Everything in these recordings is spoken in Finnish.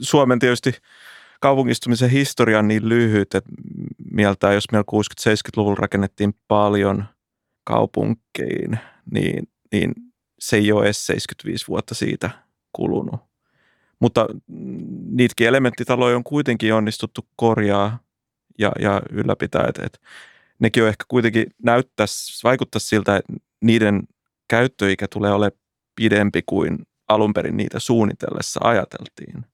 Suomen tietysti kaupungistumisen historia on niin lyhyt, että mieltää, jos meillä 60-70-luvulla rakennettiin paljon kaupunkiin, niin, niin se ei ole edes 75 vuotta siitä kulunut. Mutta niitäkin elementtitaloja on kuitenkin onnistuttu korjaa ja, ja ylläpitää, että, että nekin on ehkä kuitenkin näyttäisi, vaikuttaisi siltä, että niiden käyttöikä tulee olemaan pidempi kuin alun perin niitä suunnitellessa ajateltiin.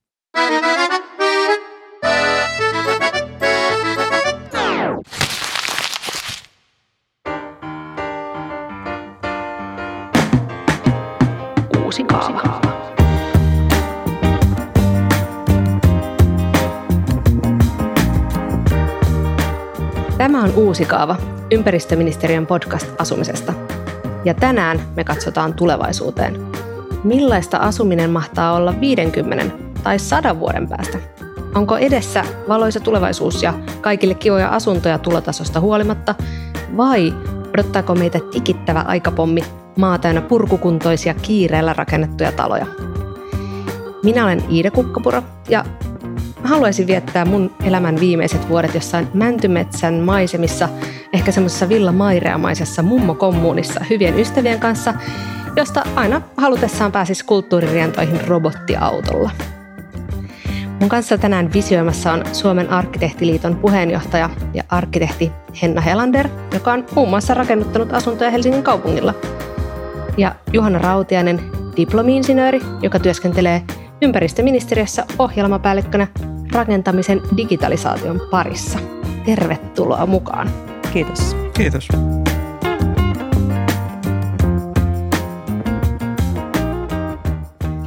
Tämä on Uusi kaava, ympäristöministeriön podcast asumisesta. Ja tänään me katsotaan tulevaisuuteen. Millaista asuminen mahtaa olla 50 tai 100 vuoden päästä? Onko edessä valoisa tulevaisuus ja kaikille kivoja asuntoja tulotasosta huolimatta? Vai odottaako meitä tikittävä aikapommi maa täynnä purkukuntoisia kiireellä rakennettuja taloja? Minä olen Iida Kukkapuro ja haluaisin viettää mun elämän viimeiset vuodet jossain Mäntymetsän maisemissa, ehkä semmoisessa villamaireamaisessa mummokommuunissa hyvien ystävien kanssa, josta aina halutessaan pääsisi kulttuuririentoihin robottiautolla. Mun kanssa tänään visioimassa on Suomen arkkitehtiliiton puheenjohtaja ja arkkitehti Henna Helander, joka on muun muassa rakennuttanut asuntoja Helsingin kaupungilla. Ja Juhana Rautiainen, diplomi-insinööri, joka työskentelee ympäristöministeriössä ohjelmapäällikkönä rakentamisen digitalisaation parissa. Tervetuloa mukaan. Kiitos. Kiitos.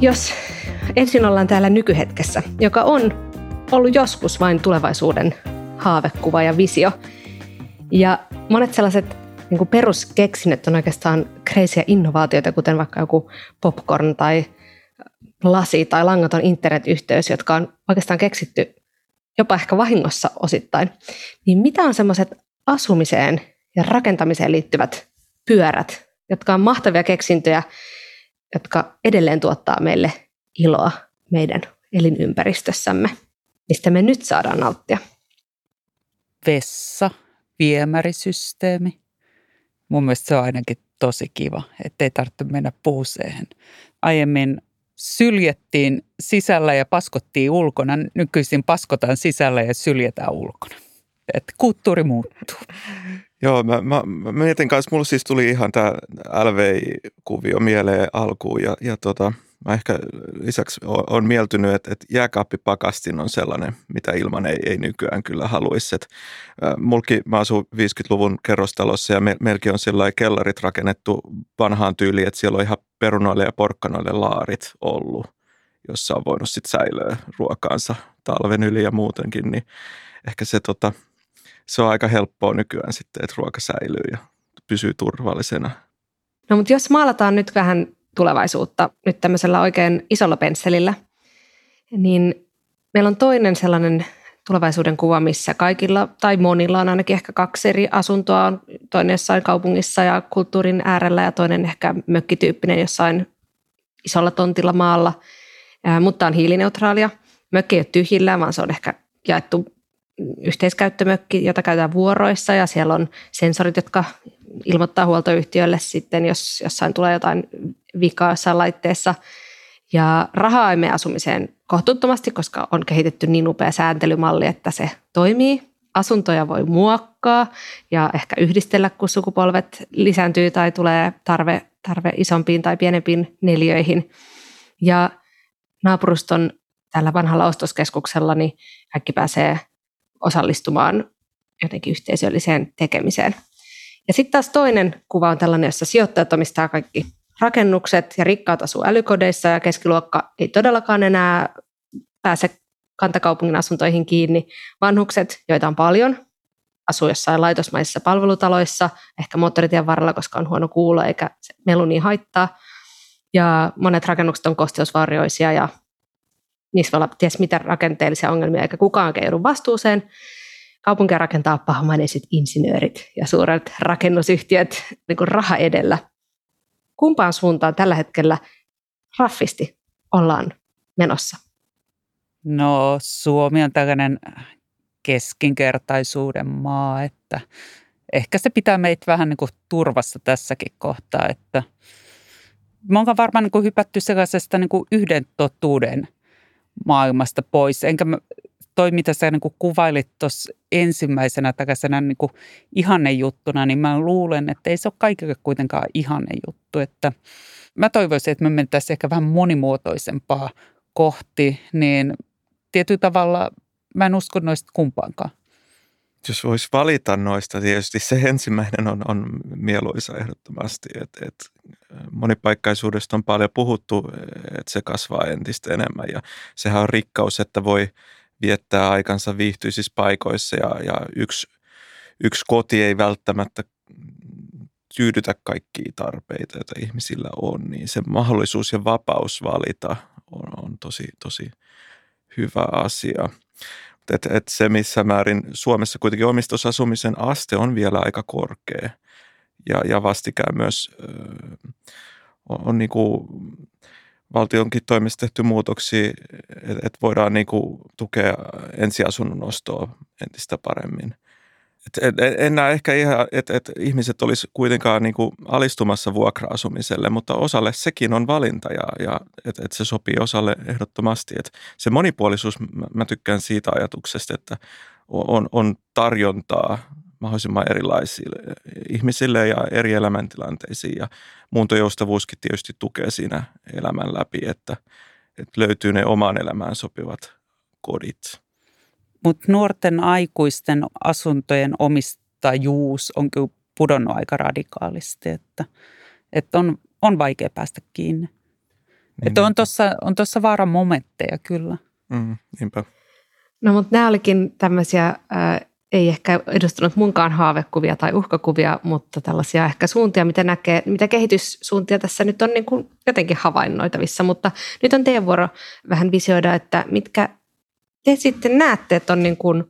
Jos ensin ollaan täällä nykyhetkessä, joka on ollut joskus vain tulevaisuuden haavekuva ja visio. Ja monet sellaiset niin kuin peruskeksinnöt on oikeastaan kreisiä innovaatioita, kuten vaikka joku popcorn tai lasi tai langaton internetyhteys, jotka on oikeastaan keksitty jopa ehkä vahingossa osittain. Niin mitä on semmoiset asumiseen ja rakentamiseen liittyvät pyörät, jotka on mahtavia keksintöjä, jotka edelleen tuottaa meille iloa meidän elinympäristössämme, mistä me nyt saadaan nauttia. Vessa, viemärisysteemi. Mun mielestä se on ainakin tosi kiva, ettei tarvitse mennä puuseen. Aiemmin syljettiin sisällä ja paskottiin ulkona. Nykyisin paskotaan sisällä ja syljetään ulkona. Että kulttuuri muuttuu. Joo, mä, mä, mä mietin kanssa, mulla siis tuli ihan tämä LVI-kuvio mieleen alkuun ja, ja tota, mä ehkä lisäksi olen mieltynyt, että, että jääkaappipakastin on sellainen, mitä ilman ei, ei nykyään kyllä haluaisi. Et, mulki, mä asun 50-luvun kerrostalossa ja me, meilläkin on sellainen kellarit rakennettu vanhaan tyyliin, että siellä on ihan perunoille ja porkkanoille laarit ollut, jossa on voinut sitten säilöä ruokaansa talven yli ja muutenkin, niin ehkä se, tota, se on aika helppoa nykyään sitten, että ruoka säilyy ja pysyy turvallisena. No mutta jos maalataan nyt vähän tulevaisuutta nyt tämmöisellä oikein isolla pensselillä, niin meillä on toinen sellainen tulevaisuuden kuva, missä kaikilla tai monilla on ainakin ehkä kaksi eri asuntoa, on toinen jossain kaupungissa ja kulttuurin äärellä ja toinen ehkä mökkityyppinen jossain isolla tontilla maalla, mutta on hiilineutraalia. Mökki ei ole tyhjillä, vaan se on ehkä jaettu yhteiskäyttömökki, jota käytetään vuoroissa. Ja siellä on sensorit, jotka ilmoittaa huoltoyhtiölle sitten, jos jossain tulee jotain vikaa jossain laitteessa. Ja rahaa ei asumiseen kohtuuttomasti, koska on kehitetty niin upea sääntelymalli, että se toimii. Asuntoja voi muokkaa ja ehkä yhdistellä, kun sukupolvet lisääntyy tai tulee tarve, tarve isompiin tai pienempiin neliöihin. Ja naapuruston tällä vanhalla ostoskeskuksella niin kaikki pääsee osallistumaan jotenkin yhteisölliseen tekemiseen. Ja sitten taas toinen kuva on tällainen, jossa sijoittajat omistaa kaikki rakennukset ja rikkaat asuu älykodeissa ja keskiluokka ei todellakaan enää pääse kantakaupungin asuntoihin kiinni. Vanhukset, joita on paljon, asuu jossain laitosmaisissa palvelutaloissa, ehkä moottoritien varrella, koska on huono kuulo eikä se melu niin haittaa. Ja monet rakennukset on kosteusvarjoisia ja niissä voi olla ties mitä rakenteellisia ongelmia, eikä kukaan joudu vastuuseen. Kaupunkia rakentaa pahamaneiset insinöörit ja suuret rakennusyhtiöt niin kuin raha edellä. Kumpaan suuntaan tällä hetkellä raffisti ollaan menossa? No Suomi on tällainen keskinkertaisuuden maa, että ehkä se pitää meitä vähän niin kuin turvassa tässäkin kohtaa, että me ollaan varmaan niin kuin hypätty sellaisesta niin kuin yhden totuuden maailmasta pois. Enkä mä, toi, mitä sä niin kuin kuvailit tuossa ensimmäisenä tällaisena niin kuin ihannejuttuna, niin mä luulen, että ei se ole kaikille kuitenkaan ihannejuttu. Että mä toivoisin, että me mentäisiin ehkä vähän monimuotoisempaa kohti, niin tietyllä tavalla mä en usko noista kumpaankaan. Jos voisi valita noista, tietysti se ensimmäinen on, on mieluisa ehdottomasti. että et monipaikkaisuudesta on paljon puhuttu, että se kasvaa entistä enemmän ja sehän on rikkaus, että voi viettää aikansa viihtyisissä paikoissa ja, ja yksi, yksi koti ei välttämättä tyydytä kaikkia tarpeita, joita ihmisillä on, niin se mahdollisuus ja vapaus valita on, on tosi, tosi hyvä asia. Et, et se, missä määrin Suomessa kuitenkin omistusasumisen aste on vielä aika korkea ja, ja vastikään myös on, on niin kuin valtionkin toimesta tehty muutoksia, että et voidaan niin kuin tukea ensiasunnon ostoa entistä paremmin – et, et, en näe ehkä ihan, että et ihmiset olisi kuitenkaan niin kuin alistumassa vuokra-asumiselle, mutta osalle sekin on valinta ja, ja että et se sopii osalle ehdottomasti. Et se monipuolisuus, mä, mä tykkään siitä ajatuksesta, että on, on tarjontaa mahdollisimman erilaisille ihmisille ja eri elämäntilanteisiin ja muuntojoustavuuskin tietysti tukee siinä elämän läpi, että, että löytyy ne omaan elämään sopivat kodit. Mutta nuorten aikuisten asuntojen omistajuus on kyllä pudonnut aika radikaalisti, että, että on, on vaikea päästä kiinni. Niin. Että on tuossa on tossa vaaran momentteja kyllä. Mm, niinpä. No mutta nämä olikin tämmöisiä, äh, ei ehkä edustanut munkaan haavekuvia tai uhkakuvia, mutta tällaisia ehkä suuntia, mitä näkee, mitä kehityssuuntia tässä nyt on niin kuin jotenkin havainnoitavissa. Mutta nyt on teidän vuoro vähän visioida, että mitkä te sitten näette, että on niin kuin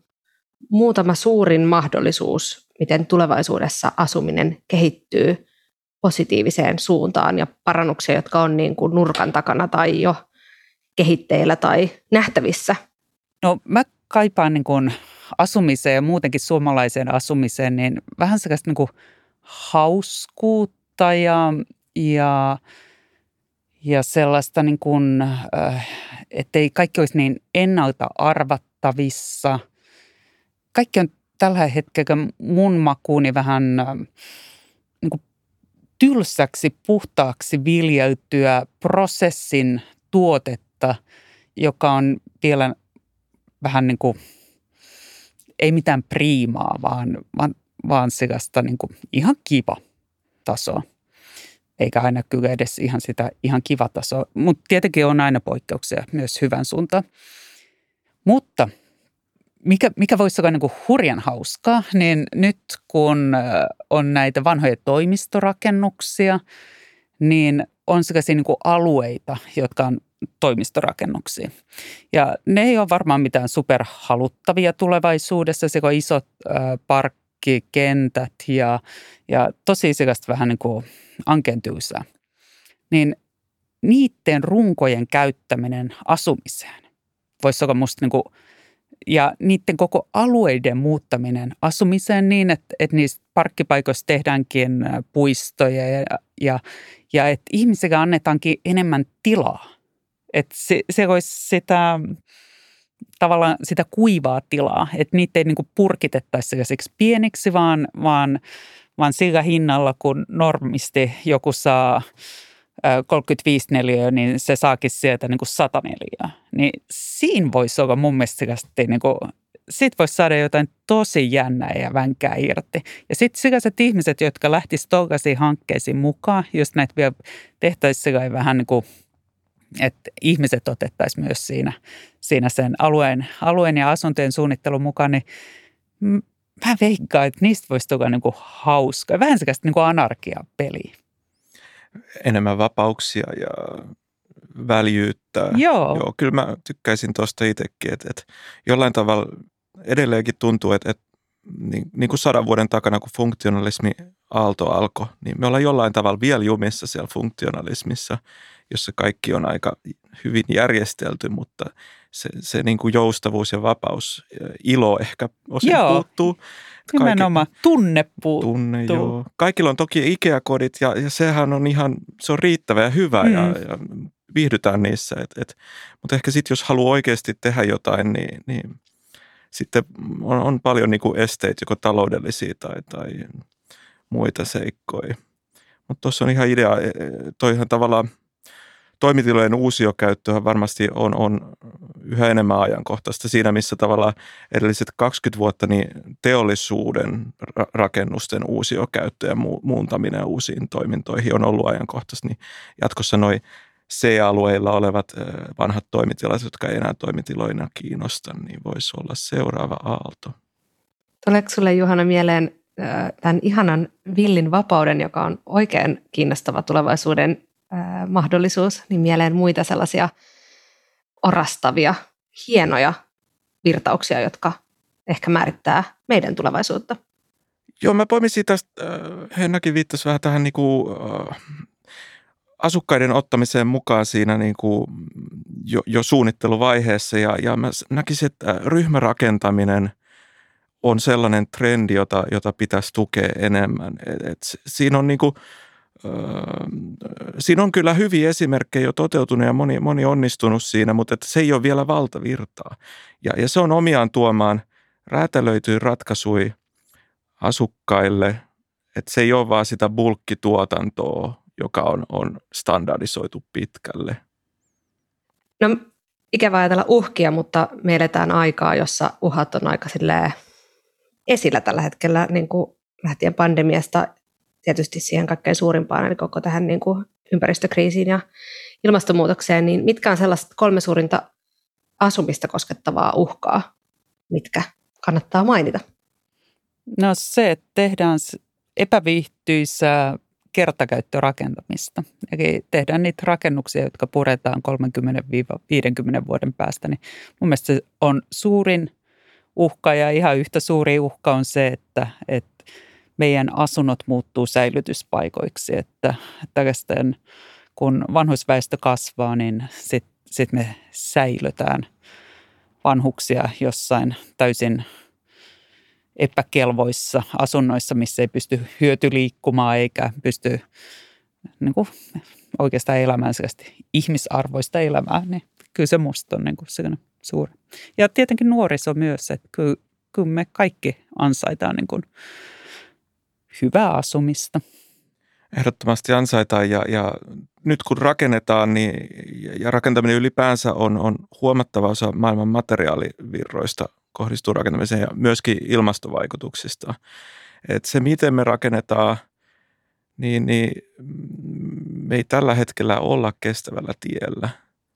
muutama suurin mahdollisuus, miten tulevaisuudessa asuminen kehittyy positiiviseen suuntaan ja parannuksia, jotka on niin kuin nurkan takana tai jo kehitteillä tai nähtävissä? No mä kaipaan niin kuin asumiseen ja muutenkin suomalaiseen asumiseen niin vähän sellaista niin kuin hauskuutta ja, ja, ja sellaista niin kuin, äh, ettei kaikki olisi niin ennalta arvattavissa. Kaikki on tällä hetkellä mun makuuni vähän ähm, niin kuin tylsäksi, puhtaaksi viljeltyä prosessin tuotetta, joka on vielä vähän niin kuin, ei mitään priimaa, vaan, vaan, vaan sellaista niin kuin ihan kiva tasoa eikä aina kyllä edes ihan sitä ihan kiva tasoa. Mutta tietenkin on aina poikkeuksia myös hyvän suuntaan. Mutta mikä, mikä voisi olla niin hurjan hauskaa, niin nyt kun on näitä vanhoja toimistorakennuksia, niin on sellaisia niin kuin alueita, jotka on toimistorakennuksia. Ja ne ei ole varmaan mitään superhaluttavia tulevaisuudessa, se on isot parkkikentät ja, ja tosi sellaista vähän niin kuin ankentyysää, niin niiden runkojen käyttäminen asumiseen voisi olla musta niin kuin, ja niiden koko alueiden muuttaminen asumiseen niin, että, että niistä parkkipaikoista tehdäänkin puistoja ja, ja, ja että ihmisille annetaankin enemmän tilaa. Että se, se olisi sitä tavallaan sitä kuivaa tilaa, että niitä ei niin kuin purkitettaisi pieniksi, vaan, vaan vaan sillä hinnalla, kun normisti joku saa 35 neliöä, niin se saakin sieltä niin kuin 100 neliöä. Niin siinä voisi olla mun mielestä niin kuin, sit voisi saada jotain tosi jännää ja vänkää irti. Ja sitten sellaiset ihmiset, jotka lähtisivät tuollaisiin hankkeisiin mukaan, jos näitä vielä tehtäisiin vähän niin kuin, että ihmiset otettaisiin myös siinä, siinä sen alueen, alueen ja asuntojen suunnittelun mukaan, niin mä veikkaan, että niistä voisi tulla niin hauska. Vähän sellaista niin anarkia-peliä. Enemmän vapauksia ja väljyyttä. Joo. Joo kyllä mä tykkäisin tuosta itsekin, että, että jollain tavalla edelleenkin tuntuu, että, että niin, niin kuin sadan vuoden takana, kun funktionalismi aalto alkoi, niin me ollaan jollain tavalla vielä jumissa siellä funktionalismissa. Jossa kaikki on aika hyvin järjestelty, mutta se, se niin kuin joustavuus ja vapaus, ilo ehkä osin joo. puuttuu. Nimenomaan tunne puuttuu. Tunne, joo. Kaikilla on toki Ikea-kodit ja, ja sehän on ihan, se on riittävä ja hyvä mm. ja, ja viihdytään niissä. Et, et, mutta ehkä sitten jos haluaa oikeasti tehdä jotain, niin, niin sitten on, on paljon niin kuin esteitä, joko taloudellisia tai, tai muita seikkoja. Mutta tuossa on ihan idea, e, e, toihan tavallaan toimitilojen uusiokäyttöhän varmasti on, on yhä enemmän ajankohtaista siinä, missä tavallaan edelliset 20 vuotta niin teollisuuden rakennusten uusiokäyttö ja muuntaminen uusiin toimintoihin on ollut ajankohtaista, niin jatkossa noin C-alueilla olevat vanhat toimitilat, jotka ei enää toimitiloina kiinnosta, niin voisi olla seuraava aalto. Tuleeko sinulle Juhana mieleen tämän ihanan villin vapauden, joka on oikein kiinnostava tulevaisuuden mahdollisuus, niin mieleen muita sellaisia orastavia, hienoja virtauksia, jotka ehkä määrittää meidän tulevaisuutta. Joo, mä poimisin tästä, Hennakin viittasi vähän tähän niin kuin, asukkaiden ottamiseen mukaan siinä niin kuin jo, jo suunnitteluvaiheessa ja, ja mä näkisin, että ryhmärakentaminen on sellainen trendi, jota, jota pitäisi tukea enemmän. Et, et siinä on niin kuin, siinä on kyllä hyviä esimerkkejä jo toteutunut ja moni, moni onnistunut siinä, mutta että se ei ole vielä valtavirtaa. Ja, ja se on omiaan tuomaan räätälöityä ratkaisuja asukkaille, että se ei ole vaan sitä bulkkituotantoa, joka on, on standardisoitu pitkälle. No ikävä ajatella uhkia, mutta me eletään aikaa, jossa uhat on aika esillä tällä hetkellä, niin kuin lähtien pandemiasta tietysti siihen kaikkein suurimpaan, eli koko tähän niin kuin ympäristökriisiin ja ilmastonmuutokseen, niin mitkä on sellaiset kolme suurinta asumista koskettavaa uhkaa, mitkä kannattaa mainita? No se, että tehdään epäviihtyisää kertakäyttörakentamista. Eli tehdään niitä rakennuksia, jotka puretaan 30-50 vuoden päästä. Niin mun mielestä se on suurin uhka ja ihan yhtä suuri uhka on se, että, että meidän asunnot muuttuu säilytyspaikoiksi. Että, että kun vanhusväestö kasvaa, niin sitten sit me säilötään vanhuksia jossain täysin epäkelvoissa asunnoissa, missä ei pysty hyötyliikkumaan eikä pysty niin kuin, oikeastaan elämään ihmisarvoista elämää, niin kyllä se musta on niin kuin suuri. Ja tietenkin nuoriso myös, että kyllä, kyllä me kaikki ansaitaan niin kuin hyvää asumista. Ehdottomasti ansaitaan ja, ja nyt kun rakennetaan niin, ja rakentaminen ylipäänsä on, on huomattava osa maailman materiaalivirroista kohdistuu rakentamiseen ja myöskin ilmastovaikutuksista. Et se, miten me rakennetaan, niin, niin me ei tällä hetkellä olla kestävällä tiellä.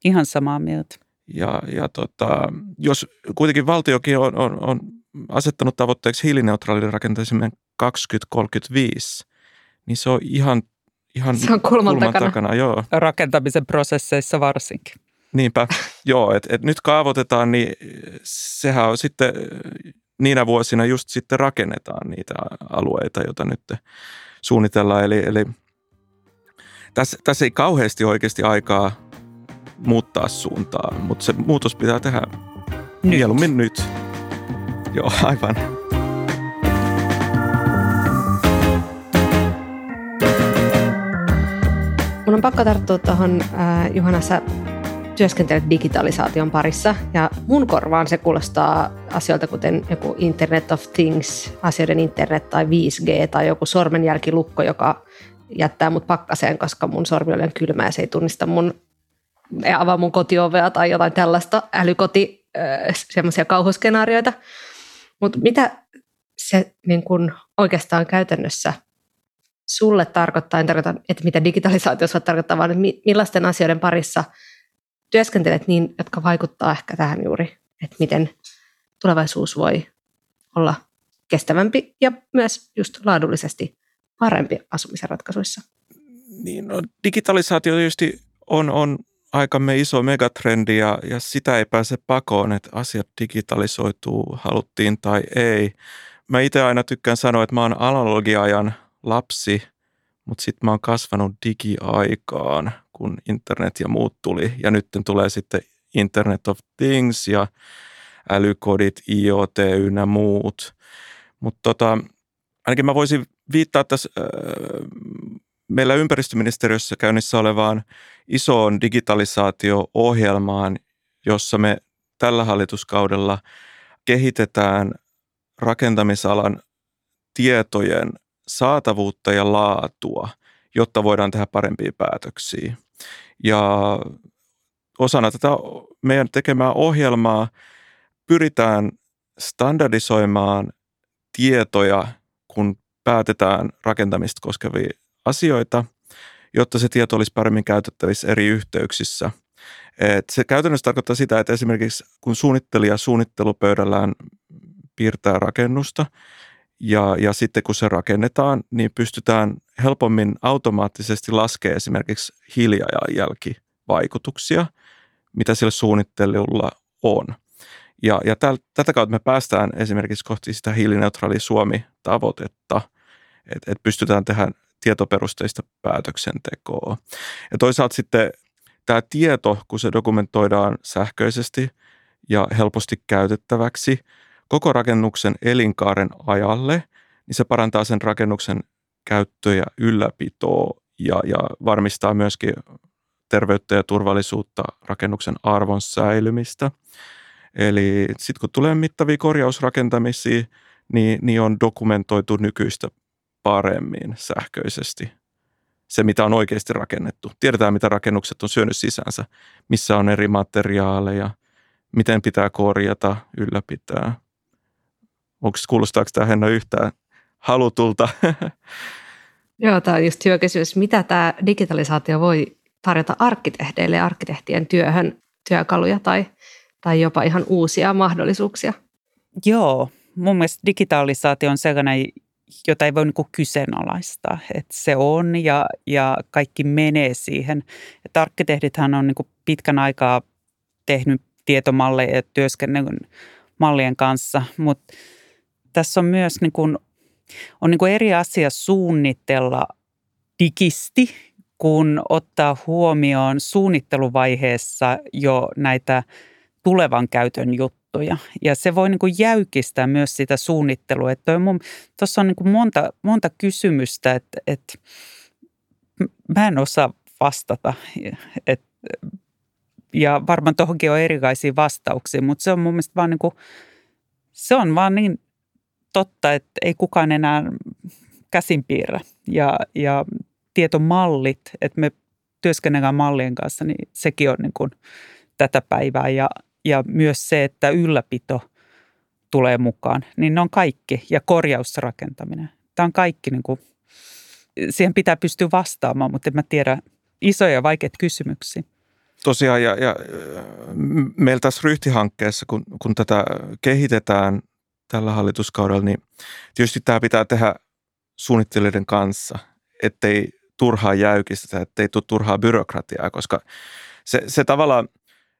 Ihan samaa mieltä. Ja, ja tota, jos kuitenkin valtiokin on, on, on asettanut tavoitteeksi hiilineutraalin rakentamisen 2035, niin se on ihan, ihan se on kulman, kulman takana. takana. Joo. Rakentamisen prosesseissa varsinkin. Niinpä, joo, että et nyt kaavoitetaan, niin sehän on sitten niinä vuosina just sitten rakennetaan niitä alueita, joita nyt suunnitellaan. Eli, eli tässä, tässä ei kauheasti oikeasti aikaa muuttaa suuntaa, mutta se muutos pitää tehdä nyt. mieluummin nyt. Joo, aivan. Mun on pakko tarttua tuohon, äh, Juhana, sä työskentelet digitalisaation parissa ja mun korvaan se kuulostaa asioilta kuten joku Internet of Things, asioiden internet tai 5G tai joku sormenjälkilukko, joka jättää mut pakkaseen, koska mun sormi on kylmä ja se ei tunnista mun, ei avaa mun kotiovea tai jotain tällaista älykoti, semmoisia kauhuskenaarioita. Mutta mitä se niin kun oikeastaan käytännössä sulle tarkoittaa, en tarkoita, että mitä digitalisaatio sulle tarkoittaa, vaan millaisten asioiden parissa – työskentelet niin, jotka vaikuttaa ehkä tähän juuri, että miten tulevaisuus voi olla kestävämpi ja myös just laadullisesti parempi asumisen ratkaisuissa? Niin, no, digitalisaatio tietysti on, on aikamme iso megatrendi ja, ja sitä ei pääse pakoon, että asiat digitalisoituu, haluttiin tai ei. Mä itse aina tykkään sanoa, että mä oon analogiajan lapsi, mutta sitten mä oon kasvanut digiaikaan, kun internet ja muut tuli. Ja nyt tulee sitten Internet of Things ja älykodit, IoT ynnä muut. Mutta tota, ainakin mä voisin viittaa tässä äh, meillä ympäristöministeriössä käynnissä olevaan isoon digitalisaatio-ohjelmaan, jossa me tällä hallituskaudella kehitetään rakentamisalan tietojen saatavuutta ja laatua, jotta voidaan tehdä parempia päätöksiä. Ja osana tätä meidän tekemää ohjelmaa pyritään standardisoimaan tietoja, kun päätetään rakentamista koskevia asioita, jotta se tieto olisi paremmin käytettävissä eri yhteyksissä. Et se käytännössä tarkoittaa sitä, että esimerkiksi kun suunnittelija suunnittelupöydällään piirtää rakennusta ja, ja sitten kun se rakennetaan, niin pystytään helpommin automaattisesti laskemaan esimerkiksi hiilijalanjälkivaikutuksia, mitä sillä suunnittelulla on. Ja, ja täl, tätä kautta me päästään esimerkiksi kohti sitä hiilineutraali Suomi-tavoitetta, että et pystytään tehdä tietoperusteista päätöksentekoa. Ja toisaalta sitten tämä tieto, kun se dokumentoidaan sähköisesti ja helposti käytettäväksi koko rakennuksen elinkaaren ajalle, niin se parantaa sen rakennuksen käyttöä ja ylläpitoa ja, ja varmistaa myöskin terveyttä ja turvallisuutta, rakennuksen arvon säilymistä. Eli sitten kun tulee mittavia korjausrakentamisia, niin, niin on dokumentoitu nykyistä paremmin sähköisesti se, mitä on oikeasti rakennettu. Tiedetään, mitä rakennukset on syönyt sisänsä, missä on eri materiaaleja, miten pitää korjata, ylläpitää. Onko, kuulostaako tämä Henna yhtään halutulta? Joo, tämä on just hyvä kysymys. Mitä tämä digitalisaatio voi tarjota arkkitehdeille ja arkkitehtien työhön työkaluja tai, tai jopa ihan uusia mahdollisuuksia? Joo, mun mielestä digitalisaatio on sellainen, jota ei voi niin kyseenalaistaa. Että se on ja, ja kaikki menee siihen. Että arkkitehdithän on niin pitkän aikaa tehnyt tietomalleja ja työskennellyt mallien kanssa, mutta tässä on myös niin kuin, on niin kuin eri asia suunnitella digisti, kun ottaa huomioon suunnitteluvaiheessa jo näitä tulevan käytön juttuja juttuja. Ja se voi niin kuin jäykistää myös sitä suunnittelua. Tuossa on niin kuin monta, monta kysymystä, että, että mä en osaa vastata. Et, ja varmaan tuohonkin on erilaisia vastauksia, mutta se on mun mielestä vaan niin kuin, se on vaan niin totta, että ei kukaan enää käsin piirrä. Ja, ja tietomallit, että me työskennellään mallien kanssa, niin sekin on niin kuin tätä päivää. Ja, ja myös se, että ylläpito tulee mukaan, niin ne on kaikki. Ja korjausrakentaminen. Tämä on kaikki, niin kuin, siihen pitää pystyä vastaamaan, mutta en mä tiedä isoja ja vaikeita kysymyksiä. Tosiaan, ja, ja meillä tässä ryhtihankkeessa, kun, kun tätä kehitetään tällä hallituskaudella, niin tietysti tämä pitää tehdä suunnittelijoiden kanssa, ettei turhaa jäykistä, ettei tule turhaa byrokratiaa, koska se, se tavallaan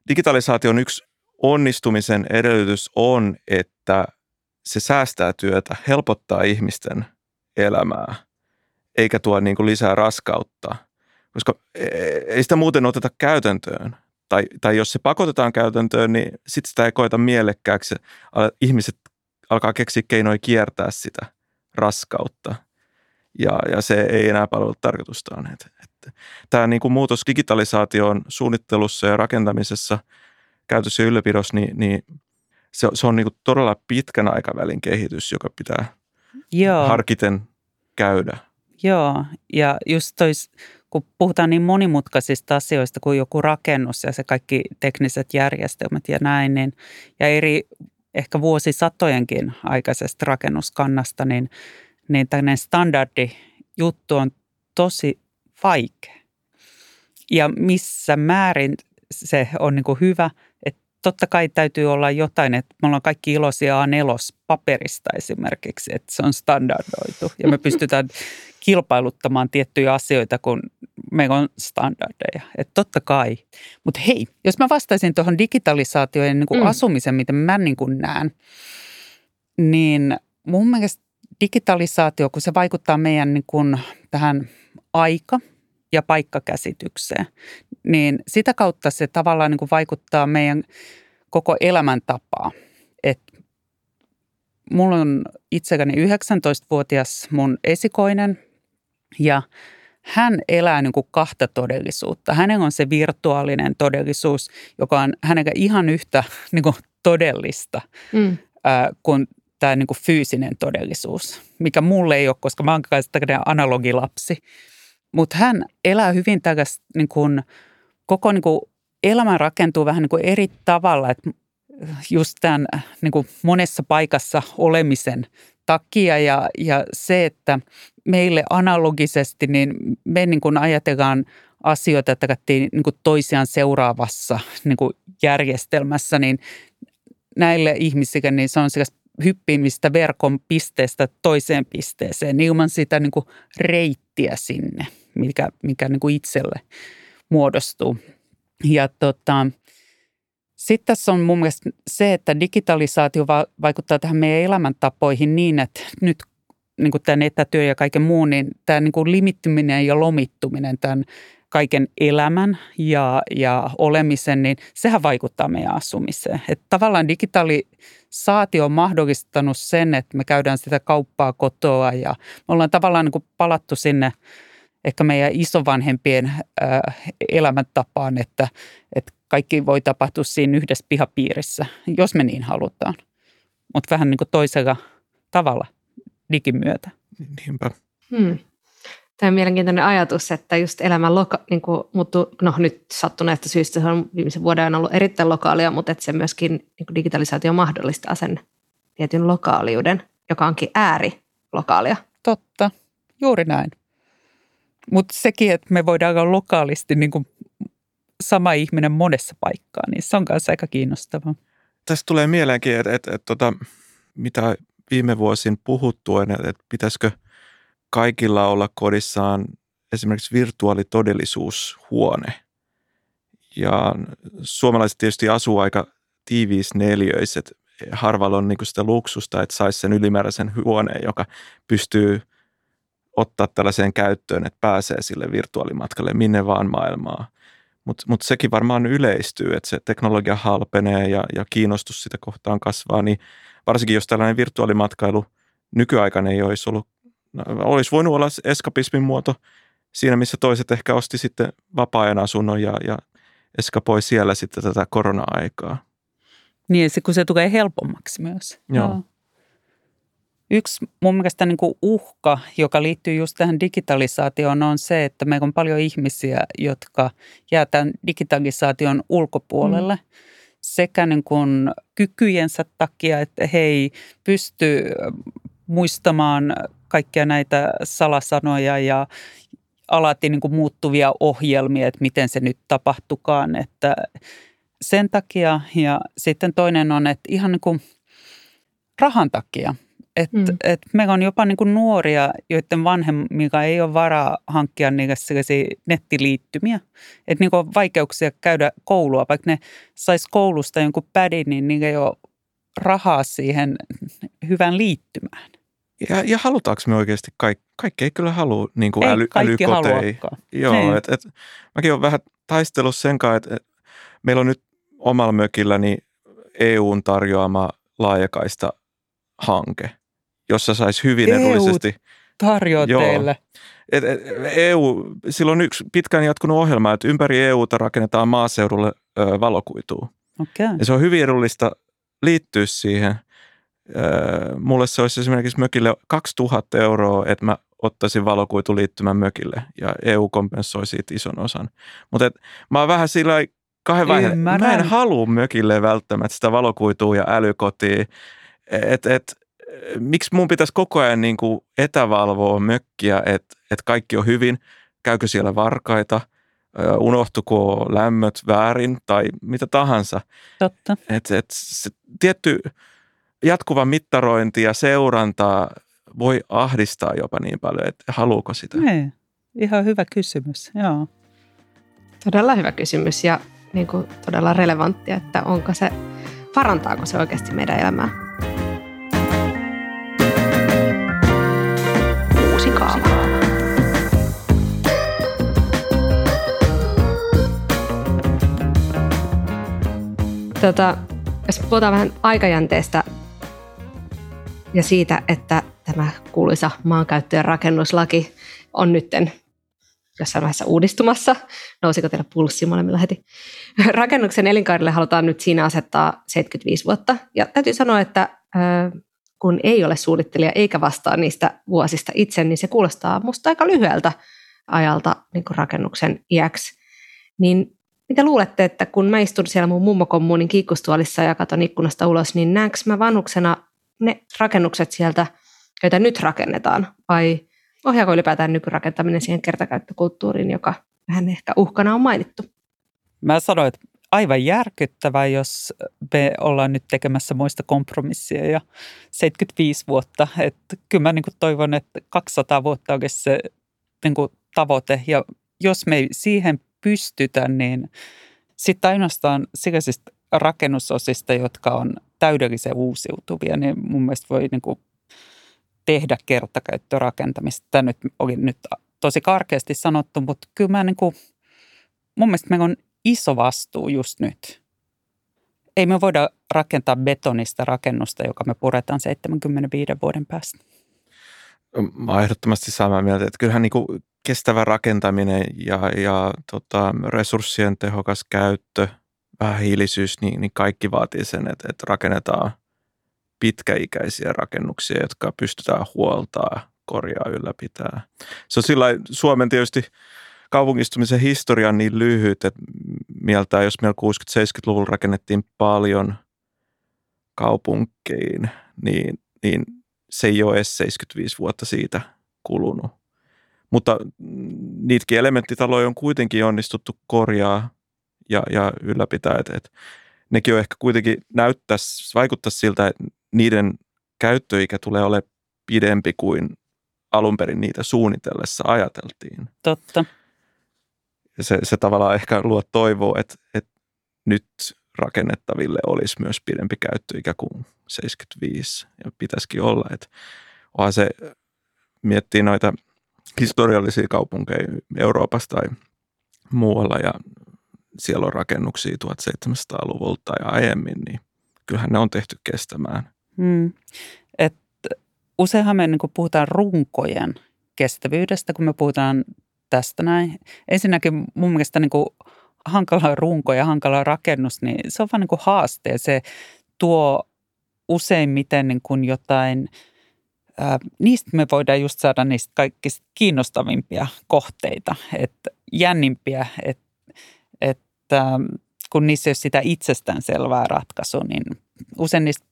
digitalisaation yksi onnistumisen edellytys on, että se säästää työtä, helpottaa ihmisten elämää, eikä tuo niin kuin lisää raskautta. Koska e, ei sitä muuten oteta käytäntöön. Tai, tai jos se pakotetaan käytäntöön, niin sitten sitä ei koeta mielekkääksi. Ihmiset alkaa keksiä keinoja kiertää sitä raskautta. Ja, ja se ei enää palvelu tarkoitustaan. Tämä niin kuin muutos digitalisaation suunnittelussa ja rakentamisessa – käytössä ja ylläpidossa, niin, niin se, se on niin kuin todella pitkän aikavälin kehitys, joka pitää Joo. harkiten käydä. Joo, ja just tois, kun puhutaan niin monimutkaisista asioista kuin joku rakennus ja se kaikki tekniset järjestelmät ja näin, niin, ja eri ehkä vuosisatojenkin aikaisesta rakennuskannasta, niin, niin tämmöinen standardi juttu on tosi vaikea. Ja missä määrin se on niin hyvä – totta kai täytyy olla jotain, että me ollaan kaikki iloisia A4-paperista esimerkiksi, että se on standardoitu ja me pystytään kilpailuttamaan tiettyjä asioita, kun meillä on standardeja. Että totta kai. Mutta hei, jos mä vastaisin tuohon digitalisaatioon ja niin kuin mm. asumisen, miten mä niin kuin näen, niin mun mielestä digitalisaatio, kun se vaikuttaa meidän niin kuin tähän aika- ja paikkakäsitykseen, niin sitä kautta se tavallaan niin kuin vaikuttaa meidän koko elämäntapaa. Et mulla on itsekäni 19-vuotias mun esikoinen ja hän elää niin kuin kahta todellisuutta. Hänen on se virtuaalinen todellisuus, joka on hänen ihan yhtä niin kuin todellista mm. ää, kuin tämä niin kuin fyysinen todellisuus, mikä mulle ei ole, koska mä oon analogilapsi. Mutta hän elää hyvin tällaista, niin kuin, koko niin kuin elämä rakentuu vähän niin kuin eri tavalla, että just tämän niin kuin monessa paikassa olemisen takia. Ja, ja se, että meille analogisesti, niin me niin kuin ajatellaan asioita, että niin kuin toisiaan seuraavassa niin kuin järjestelmässä, niin näille ihmisille niin se on hyppimistä verkon pisteestä toiseen pisteeseen ilman sitä niin kuin reittiä sinne, mikä, mikä niin kuin itselle muodostuu. Ja tota, sitten tässä on mun mielestä se, että digitalisaatio va- vaikuttaa tähän meidän elämäntapoihin niin, että nyt niin kuin tämän etätyö ja kaiken muun, niin tämä niin kuin limittyminen ja lomittuminen tämän kaiken elämän ja, ja olemisen, niin sehän vaikuttaa meidän asumiseen. Että tavallaan digitalisaatio on mahdollistanut sen, että me käydään sitä kauppaa kotoa ja me ollaan tavallaan niin kuin palattu sinne ehkä meidän isovanhempien äh, elämäntapaan, että, että kaikki voi tapahtua siinä yhdessä pihapiirissä, jos me niin halutaan. Mutta vähän niin kuin toisella tavalla digin myötä. Niinpä. Hmm. Tämä on mielenkiintoinen ajatus, että just elämä loka, niin kuin muuttuu, no nyt sattuneesta syystä se on viimeisen vuoden ajan ollut erittäin lokaalia, mutta että se myöskin niin kuin digitalisaatio mahdollistaa sen tietyn lokaaliuden, joka onkin äärilokaalia. Totta, juuri näin. Mutta sekin, että me voidaan olla lokaalisti niin kuin sama ihminen monessa paikkaa, niin se on myös aika kiinnostavaa. Tästä tulee mieleenkin, että, että, että, että mitä viime vuosin puhuttu, että, että pitäisikö kaikilla olla kodissaan esimerkiksi virtuaalitodellisuushuone. Ja suomalaiset tietysti asuu aika tiiviis neljöiset. Harvalla on niin sitä luksusta, että saisi sen ylimääräisen huoneen, joka pystyy ottaa tällaiseen käyttöön, että pääsee sille virtuaalimatkalle minne vaan maailmaa. Mutta mut sekin varmaan yleistyy, että se teknologia halpenee ja, ja kiinnostus sitä kohtaan kasvaa, niin varsinkin jos tällainen virtuaalimatkailu nykyaikainen ei olisi ollut, no, olisi voinut olla eskapismin muoto siinä, missä toiset ehkä osti sitten vapaa-ajan asunnon ja, ja eskapoi siellä sitten tätä korona-aikaa. Niin, se, kun se tulee helpommaksi myös. Joo. Joo. Yksi mun mielestä niin kuin uhka, joka liittyy just tähän digitalisaatioon, on se, että meillä on paljon ihmisiä, jotka jää tämän digitalisaation ulkopuolelle. Mm. Sekä niin kuin kykyjensä takia, että he ei pysty muistamaan kaikkia näitä salasanoja ja alati niin kuin muuttuvia ohjelmia, että miten se nyt tapahtukaan. Että sen takia ja sitten toinen on, että ihan niin kuin rahan takia – et, mm. et meillä on jopa niin kuin nuoria, joiden vanhemmilla ei ole varaa hankkia niitä nettiliittymiä. Että niin on vaikeuksia käydä koulua, vaikka ne sais koulusta jonkun pädin, niin niillä ei ole rahaa siihen hyvään liittymään. Ja, ja halutaanko me oikeasti kaikki? Kaikki ei kyllä halua niin kuin ei äly, kaikki älykotei. Joo, niin. et, et, mäkin olen vähän taistellut sen kanssa, että et, meillä on nyt omalla mökilläni EUn tarjoama laajakaista hanke – jossa saisi hyvin EU edullisesti. tarjoaa teille. Et, et, EU, sillä on yksi pitkään jatkunut ohjelma, että ympäri EUta rakennetaan maaseudulle ö, valokuitua. Okay. Ja se on hyvin edullista liittyä siihen. Ö, mulle se olisi esimerkiksi mökille 2000 euroa, että mä ottaisin valokuitu liittymän mökille ja EU kompensoi siitä ison osan. Mutta mä oon vähän sillä kahden vaiheen. Mä en halua mökille välttämättä sitä valokuitua ja älykotia. Et, et, miksi mun pitäisi koko ajan niin kuin etävalvoa mökkiä, että, että kaikki on hyvin, käykö siellä varkaita, unohtuko lämmöt väärin tai mitä tahansa. Totta. Et, et se tietty jatkuva mittarointi ja seuranta voi ahdistaa jopa niin paljon, että haluuko sitä? Ei. Niin. Ihan hyvä kysymys, joo. Todella hyvä kysymys ja niin kuin todella relevantti, että onko se, parantaako se oikeasti meidän elämää? Tota, jos puhutaan vähän aikajänteestä ja siitä, että tämä kuuluisa maankäyttö- ja rakennuslaki on nytten jossain vaiheessa uudistumassa. Nousiko teillä pulssi molemmilla heti? Rakennuksen elinkaarille halutaan nyt siinä asettaa 75 vuotta. Ja täytyy sanoa, että kun ei ole suunnittelija eikä vastaa niistä vuosista itse, niin se kuulostaa musta aika lyhyeltä ajalta niin rakennuksen iäksi. Niin mitä luulette, että kun mä istun siellä mun mummokommuunin kiikkustuolissa ja katon ikkunasta ulos, niin näenkö mä vanhuksena ne rakennukset sieltä, joita nyt rakennetaan, vai ohjaako ylipäätään nykyrakentaminen siihen kertakäyttökulttuuriin, joka vähän ehkä uhkana on mainittu? Mä sanoin, että aivan järkyttävää, jos me ollaan nyt tekemässä muista kompromissia ja 75 vuotta. Että kyllä mä niin toivon, että 200 vuotta on se niin tavoite ja jos me ei siihen pystytä, niin sitten ainoastaan sellaisista rakennusosista, jotka on täydellisen uusiutuvia, niin mun mielestä voi niin kuin tehdä kertakäyttörakentamista. Tämä nyt oli nyt tosi karkeasti sanottu, mutta kyllä mä niin kuin, mun mielestä meillä on iso vastuu just nyt. Ei me voida rakentaa betonista rakennusta, joka me puretaan 75 vuoden päästä. Mä ehdottomasti samaa mieltä, että kyllähän niin kuin kestävä rakentaminen ja, ja tota, resurssien tehokas käyttö, vähähiilisyys, niin, niin kaikki vaatii sen, että, että rakennetaan pitkäikäisiä rakennuksia, jotka pystytään huoltaa, korjaa, ylläpitää. Se on sillä Suomen tietysti kaupungistumisen historia on niin lyhyt, että mieltä, jos meillä 60-70-luvulla rakennettiin paljon kaupunkiin, niin, niin se ei ole edes 75 vuotta siitä kulunut. Mutta niitäkin elementtitaloja on kuitenkin onnistuttu korjaa ja, ja ylläpitää, että, että nekin on ehkä kuitenkin näyttäisi, vaikuttaisi siltä, että niiden käyttöikä tulee olemaan pidempi kuin alun perin niitä suunnitellessa ajateltiin. Totta. Se, se tavallaan ehkä luo toivoa, että, että nyt rakennettaville olisi myös pidempi käyttöikä kuin 75 ja pitäisikin olla. Että onhan se, miettii noita historiallisia kaupunkeja Euroopasta tai muualla ja siellä on rakennuksia 1700-luvulta ja aiemmin, niin kyllähän ne on tehty kestämään. Hmm. Et useinhan me niin puhutaan runkojen kestävyydestä, kun me puhutaan tästä näin. Ensinnäkin mun mielestä niin kuin hankala runko ja hankala rakennus, niin se on vaan niin kuin haaste. Se tuo useimmiten niin kuin jotain, ää, niistä me voidaan just saada niistä kaikista kiinnostavimpia kohteita, että jännimpiä, että, että kun niissä ei ole sitä itsestäänselvää ratkaisua, niin usein niistä,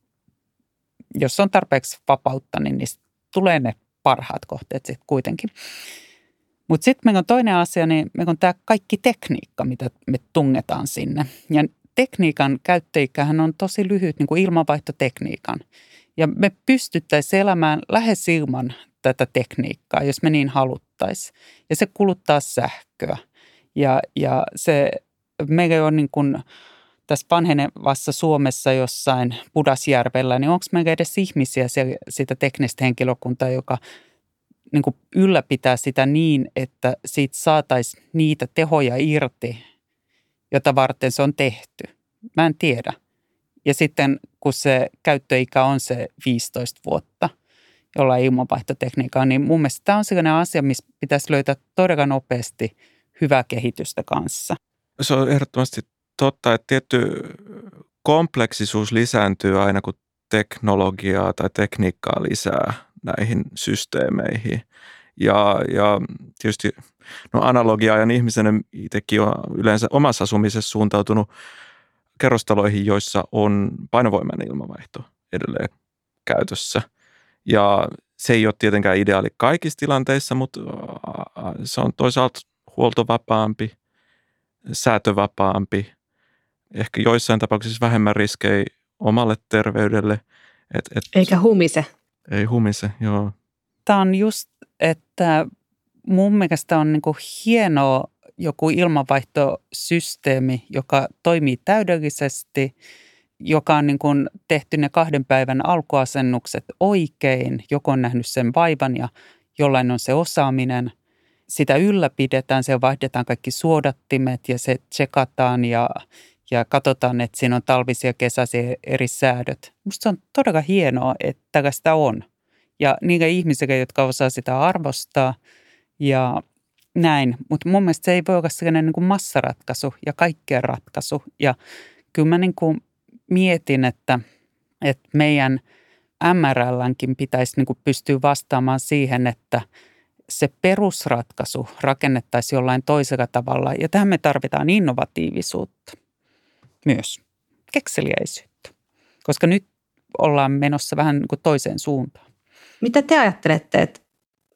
jos on tarpeeksi vapautta, niin niistä tulee ne parhaat kohteet sitten kuitenkin. Mutta sitten meillä on toinen asia, niin meillä on tämä kaikki tekniikka, mitä me tungetaan sinne. Ja tekniikan käyttöikähän on tosi lyhyt, niin kuin ilmanvaihtotekniikan. Ja me pystyttäisiin elämään lähes ilman tätä tekniikkaa, jos me niin haluttaisiin. Ja se kuluttaa sähköä. Ja, ja se, meillä on niin kuin tässä vanhenevassa Suomessa jossain Pudasjärvellä, niin onko meillä edes ihmisiä, sitä teknistä henkilökuntaa, joka niin kuin ylläpitää sitä niin, että siitä saataisiin niitä tehoja irti, jota varten se on tehty. Mä en tiedä. Ja sitten kun se käyttöikä on se 15 vuotta, jolla ilmanvaihtotekniikkaa, niin mun mielestä tämä on sellainen asia, missä pitäisi löytää todella nopeasti hyvää kehitystä kanssa. Se on ehdottomasti totta, että tietty kompleksisuus lisääntyy aina, kun teknologiaa tai tekniikkaa lisää näihin systeemeihin. Ja, ja tietysti no analogia-ajan ihmisen itsekin on yleensä omassa asumisessa suuntautunut kerrostaloihin, joissa on painovoimainen ilmavaihto edelleen käytössä. Ja se ei ole tietenkään ideaali kaikissa tilanteissa, mutta se on toisaalta huoltovapaampi, säätövapaampi, ehkä joissain tapauksissa vähemmän riskejä omalle terveydelle. Et, et, Eikä humise. Ei humise, joo. Tämä on just, että mun mielestä on niin hienoa joku ilmanvaihtosysteemi, joka toimii täydellisesti, joka on niin kuin tehty ne kahden päivän alkuasennukset oikein, joko on nähnyt sen vaivan ja jollain on se osaaminen. Sitä ylläpidetään, se vaihdetaan kaikki suodattimet ja se tsekataan ja, ja katsotaan, että siinä on talvisia, kesäisiä eri säädöt. Musta se on todella hienoa, että sitä on. Ja niitä ihmisiä, jotka osaa sitä arvostaa ja näin. Mutta mun mielestä se ei voi olla sellainen niin kuin massaratkaisu ja kaikkeen ratkaisu. Ja kyllä mä niin kuin mietin, että, että meidän MRLnkin pitäisi niin kuin pystyä vastaamaan siihen, että se perusratkaisu rakennettaisiin jollain toisella tavalla. Ja tähän me tarvitaan innovatiivisuutta myös, kekseliäisyyttä, koska nyt ollaan menossa vähän niin kuin toiseen suuntaan. Mitä te ajattelette, että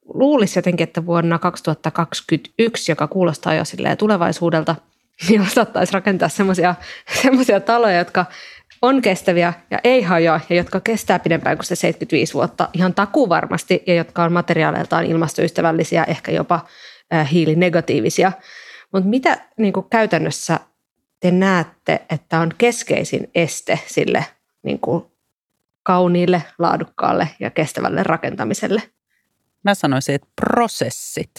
luulisi jotenkin, että vuonna 2021, joka kuulostaa jo tulevaisuudelta, niin osattaisiin rakentaa semmoisia taloja, jotka on kestäviä ja ei hajoa ja jotka kestää pidempään kuin se 75 vuotta ihan takuu varmasti ja jotka on materiaaleiltaan ilmastoystävällisiä, ehkä jopa hiilinegatiivisia. Mutta mitä niin kuin käytännössä te näette, että on keskeisin este sille niin kuin kauniille, laadukkaalle ja kestävälle rakentamiselle? Mä sanoisin, että prosessit.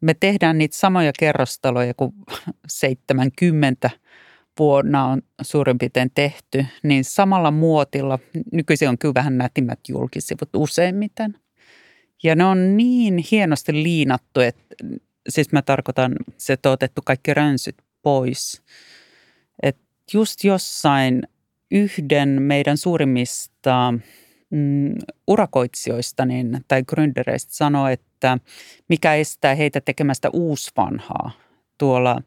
Me tehdään niitä samoja kerrostaloja kuin 70 vuonna on suurin piirtein tehty, niin samalla muotilla, nykyisin on kyllä vähän nätimmät julkisivut useimmiten. Ja ne on niin hienosti liinattu, että siis mä tarkoitan, se, on otettu kaikki rönsyt pois. Että just jossain yhden meidän suurimmista mm, urakoitsijoista niin, tai gründereistä sanoi, että mikä estää heitä tekemästä uusvanhaa tuolla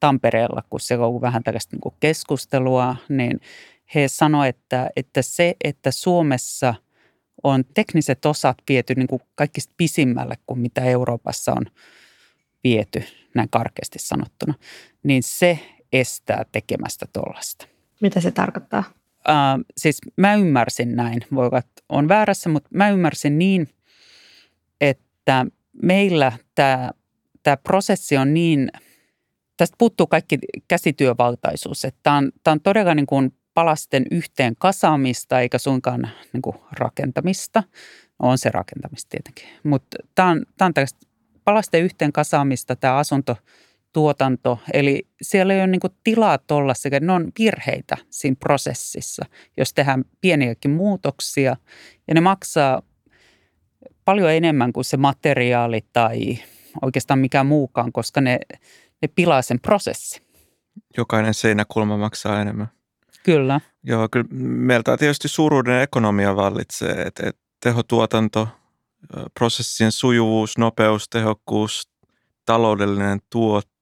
Tampereella, kun se on vähän tällaista niin keskustelua, niin he sanoivat, että, että se, että Suomessa on tekniset osat viety niin kuin kaikista pisimmälle kuin mitä Euroopassa on viety, näin karkeasti sanottuna, niin se estää tekemästä tuollaista. Mitä se tarkoittaa? Uh, siis mä ymmärsin näin, voi olla, on väärässä, mutta mä ymmärsin niin, että meillä tämä, prosessi on niin, tästä puuttuu kaikki käsityövaltaisuus, että tämä on, on todella niin kuin palasten yhteen kasaamista eikä suinkaan niin kuin rakentamista. On se rakentamista tietenkin, mutta tämä on, tämä on palasten yhteen kasaamista tämä asunto – tuotanto. Eli siellä ei ole niin tilaa tuolla sekä ne on virheitä siinä prosessissa, jos tehdään pieniäkin muutoksia. Ja ne maksaa paljon enemmän kuin se materiaali tai oikeastaan mikään muukaan, koska ne, ne pilaa sen prosessi. Jokainen seinäkulma maksaa enemmän. Kyllä. Joo, kyllä meiltä tietysti suuruuden ekonomia vallitsee, että, että tehotuotanto, prosessien sujuvuus, nopeus, tehokkuus, taloudellinen tuot,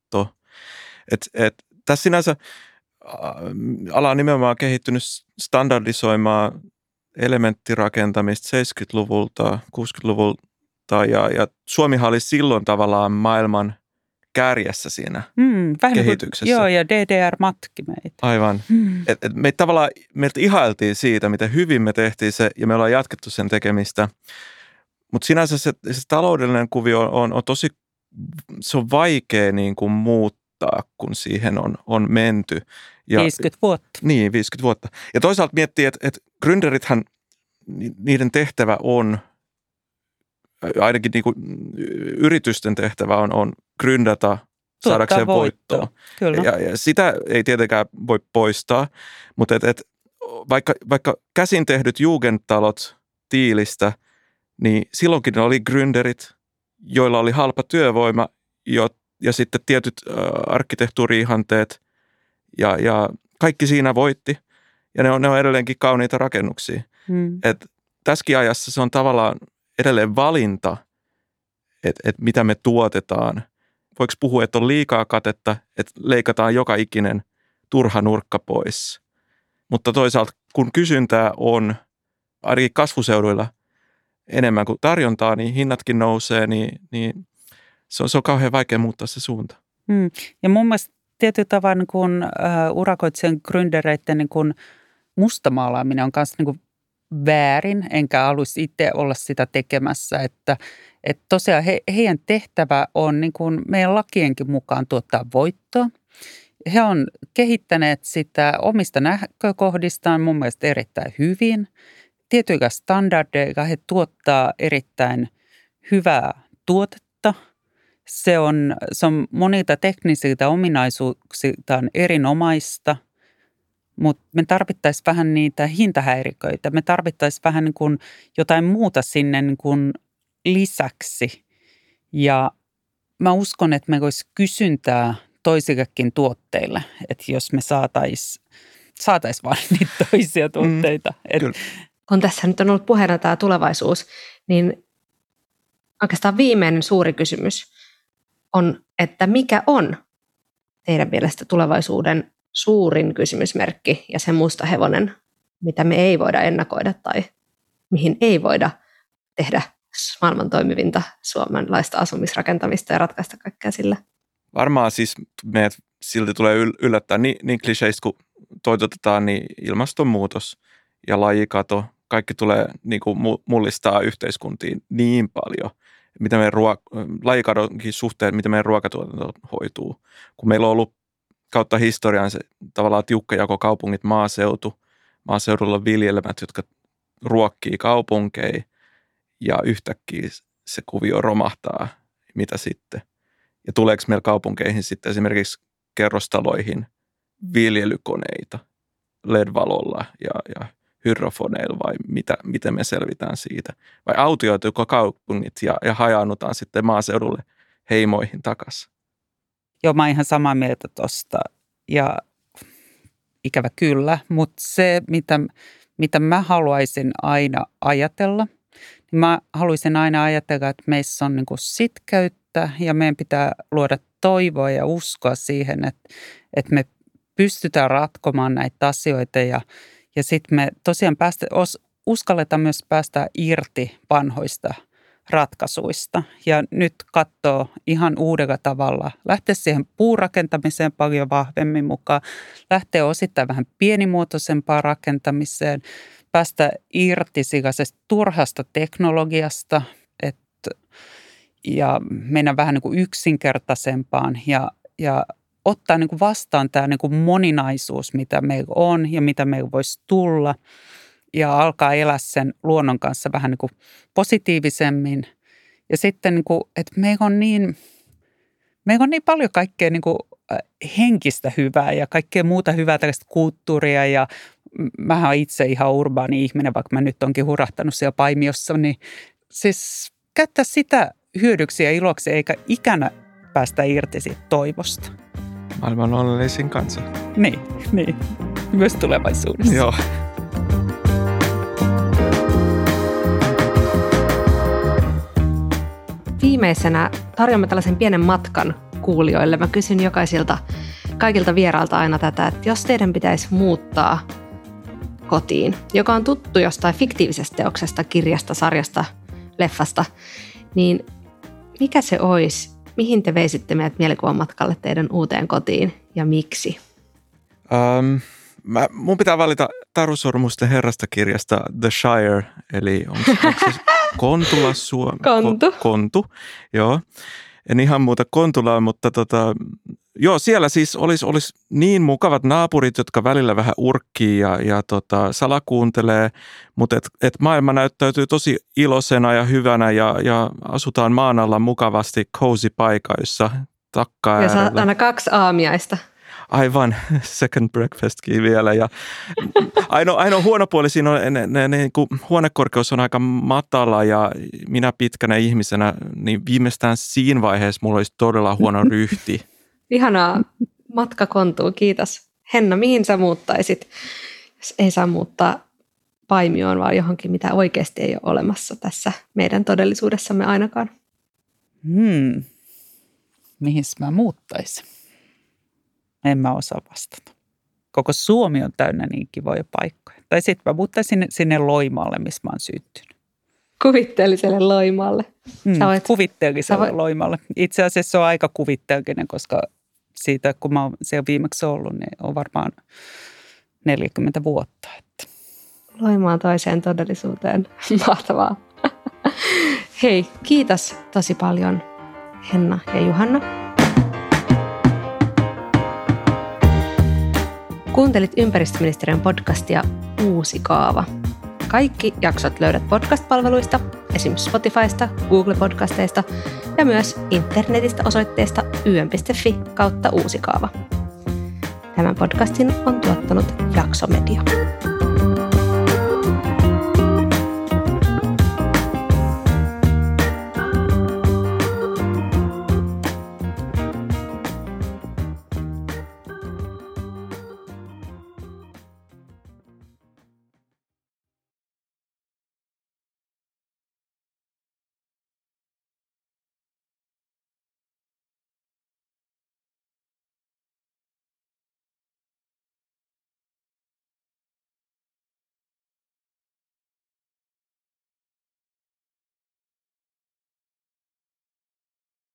et, et, tässä sinänsä ala on nimenomaan kehittynyt standardisoimaan elementtirakentamista 70-luvulta, 60-luvulta ja, ja Suomihan oli silloin tavallaan maailman kärjessä siinä mm, kehityksessä. Kuin, joo, ja DDR matki meitä. Aivan. Mm. Et, et me tavallaan, meiltä ihailtiin siitä, miten hyvin me tehtiin se, ja me ollaan jatkettu sen tekemistä. Mutta sinänsä se, se taloudellinen kuvio on, on, on tosi, se on vaikea niin kuin muuttaa muuttaa, kun siihen on, on menty. Ja, 50 vuotta. Niin, 50 vuotta. Ja toisaalta miettii, että, että gründerithän, niiden tehtävä on, ainakin niin kuin yritysten tehtävä on, on gründata saadakseen voittoa. voittoa. Kyllä. Ja, ja sitä ei tietenkään voi poistaa, mutta et, et, vaikka, vaikka käsin tehdyt jugendtalot tiilistä, niin silloinkin ne oli gründerit, joilla oli halpa työvoima, jo, sitten tietyt äh, arkkitehtuuriihanteet ja, ja kaikki siinä voitti. Ja ne on, ne on edelleenkin kauniita rakennuksia. Hmm. Et tässäkin ajassa se on tavallaan edelleen valinta, että et mitä me tuotetaan. Voiko puhua, että on liikaa katetta, että leikataan joka ikinen turha nurkka pois. Mutta toisaalta kun kysyntää on ainakin kasvuseuduilla enemmän kuin tarjontaa, niin hinnatkin nousee, niin, niin se on, se on kauhean vaikea muuttaa se suunta. Hmm. Ja mun mielestä tietyllä tavalla niin kun, uh, urakoitsijan gründereiden niin kun mustamaalaaminen on myös niin väärin, enkä haluaisi itse olla sitä tekemässä. Että, että tosiaan he, heidän tehtävä on niin kuin meidän lakienkin mukaan tuottaa voittoa. He on kehittäneet sitä omista näkökohdistaan mun mielestä erittäin hyvin. Tietyillä standardeilla he tuottaa erittäin hyvää tuotetta – Se on, se on monilta teknisiltä ominaisuuksiltaan erinomaista, mutta me tarvittaisiin vähän niitä hintahäiriköitä. Me tarvittaisiin vähän niin kuin jotain muuta sinne niin kuin lisäksi. Ja mä uskon, että me olisi kysyntää toisillekin tuotteille, että jos me saataisiin saatais vain niitä toisia mm, tuotteita. Mm, et, kun tässä nyt on ollut puheena tämä tulevaisuus, niin oikeastaan viimeinen suuri kysymys on, että mikä on teidän mielestä tulevaisuuden suurin kysymysmerkki ja se musta hevonen, mitä me ei voida ennakoida tai mihin ei voida tehdä maailman toimivinta suomalaista asumisrakentamista ja ratkaista kaikkea sillä? Varmaan siis meidät silti tulee yllättää niin, niin kliseistä, kun toitotetaan, niin ilmastonmuutos ja lajikato, kaikki tulee niin kuin mullistaa yhteiskuntiin niin paljon, mitä meidän ruo- lajikadonkin suhteen, miten meidän ruokatuotanto hoituu. Kun meillä on ollut kautta historian se tavallaan tiukka jako kaupungit, maaseutu, maaseudulla viljelmät, jotka ruokkii kaupunkeja ja yhtäkkiä se kuvio romahtaa, mitä sitten. Ja tuleeko meillä kaupunkeihin sitten esimerkiksi kerrostaloihin viljelykoneita LED-valolla ja, ja hydrofoneilla vai mitä, miten me selvitään siitä? Vai autioituuko kaupungit ja, ja hajaannutaan sitten maaseudulle heimoihin takaisin? Joo, mä oon ihan samaa mieltä tuosta ja ikävä kyllä, mutta se mitä, mitä mä haluaisin aina ajatella, niin mä haluaisin aina ajatella, että meissä on niin sitkeyttä ja meidän pitää luoda toivoa ja uskoa siihen, että, että me pystytään ratkomaan näitä asioita ja, ja sitten me tosiaan päästä, uskalletaan myös päästä irti vanhoista ratkaisuista. Ja nyt katsoo ihan uudella tavalla, lähteä siihen puurakentamiseen paljon vahvemmin mukaan, lähteä osittain vähän pienimuotoisempaan rakentamiseen, päästä irti turhasta teknologiasta että, ja mennä vähän niin kuin yksinkertaisempaan. Ja, ja ottaa niin kuin vastaan tämä niin kuin moninaisuus, mitä meillä on ja mitä meillä voisi tulla ja alkaa elää sen luonnon kanssa vähän niin kuin positiivisemmin. Ja sitten, niin kuin, että meillä on niin, meillä on niin paljon kaikkea niin kuin äh, henkistä hyvää ja kaikkea muuta hyvää, tällaista kulttuuria ja mä oon itse ihan urbaani ihminen, vaikka mä nyt onkin hurahtanut siellä Paimiossa, niin siis käyttää sitä hyödyksi ja iloksi eikä ikänä päästä irti siitä toivosta. Maailman onnellisin kansa. Niin, niin. Myös tulevaisuudessa. Joo. Viimeisenä tarjoamme tällaisen pienen matkan kuulijoille. Mä kysyn jokaisilta, kaikilta vierailta aina tätä, että jos teidän pitäisi muuttaa kotiin, joka on tuttu jostain fiktiivisestä teoksesta, kirjasta, sarjasta, leffasta, niin mikä se olisi? Mihin te veisitte meidät mielikuvan matkalle teidän uuteen kotiin ja miksi? Um, mä, mun pitää valita Taru Sormusten herrasta kirjasta The Shire, eli onko, onko se Kontula Suomi? Kontu. Ko, kontu, joo. En ihan muuta Kontulaa, mutta tota, joo, siellä siis olisi, olisi niin mukavat naapurit, jotka välillä vähän urkkii ja, ja tota, salakuuntelee, mutta et, et maailma näyttäytyy tosi iloisena ja hyvänä ja, ja asutaan maan alla mukavasti cozy paikoissa takkaa Ja saa aina kaksi aamiaista. Aivan, second breakfastkin vielä. Ja ainoa, ainoa huono puoli siinä on, ne, ne, ne, kun huonekorkeus on aika matala ja minä pitkänä ihmisenä, niin viimeistään siinä vaiheessa mulla olisi todella huono ryhti. Ihanaa matka kontuu, kiitos. Henna, mihin sä muuttaisit, jos ei saa muuttaa paimioon, vaan johonkin, mitä oikeasti ei ole olemassa tässä meidän todellisuudessamme ainakaan? Hmm. Mihin mä muuttaisin? En mä osaa vastata. Koko Suomi on täynnä niin kivoja paikkoja. Tai sitten mä muuttaisin sinne, Loimaalle, missä mä oon syntynyt. Kuvitteelliselle Loimaalle. Mm, voit, kuvitteelliselle voit... Loimaalle. Itse asiassa se on aika kuvitteellinen, koska siitä kun mä oon siellä viimeksi ollut, niin on varmaan 40 vuotta. Että. Loimaan toiseen todellisuuteen. Mahtavaa. Hei, kiitos tosi paljon Henna ja Juhanna. Kuuntelit ympäristöministeriön podcastia Uusi kaava. Kaikki jaksot löydät podcast-palveluista esimerkiksi Spotifysta, Google-podcasteista ja myös internetistä osoitteesta ym.fi kautta uusikaava. Tämän podcastin on tuottanut Jaksomedia.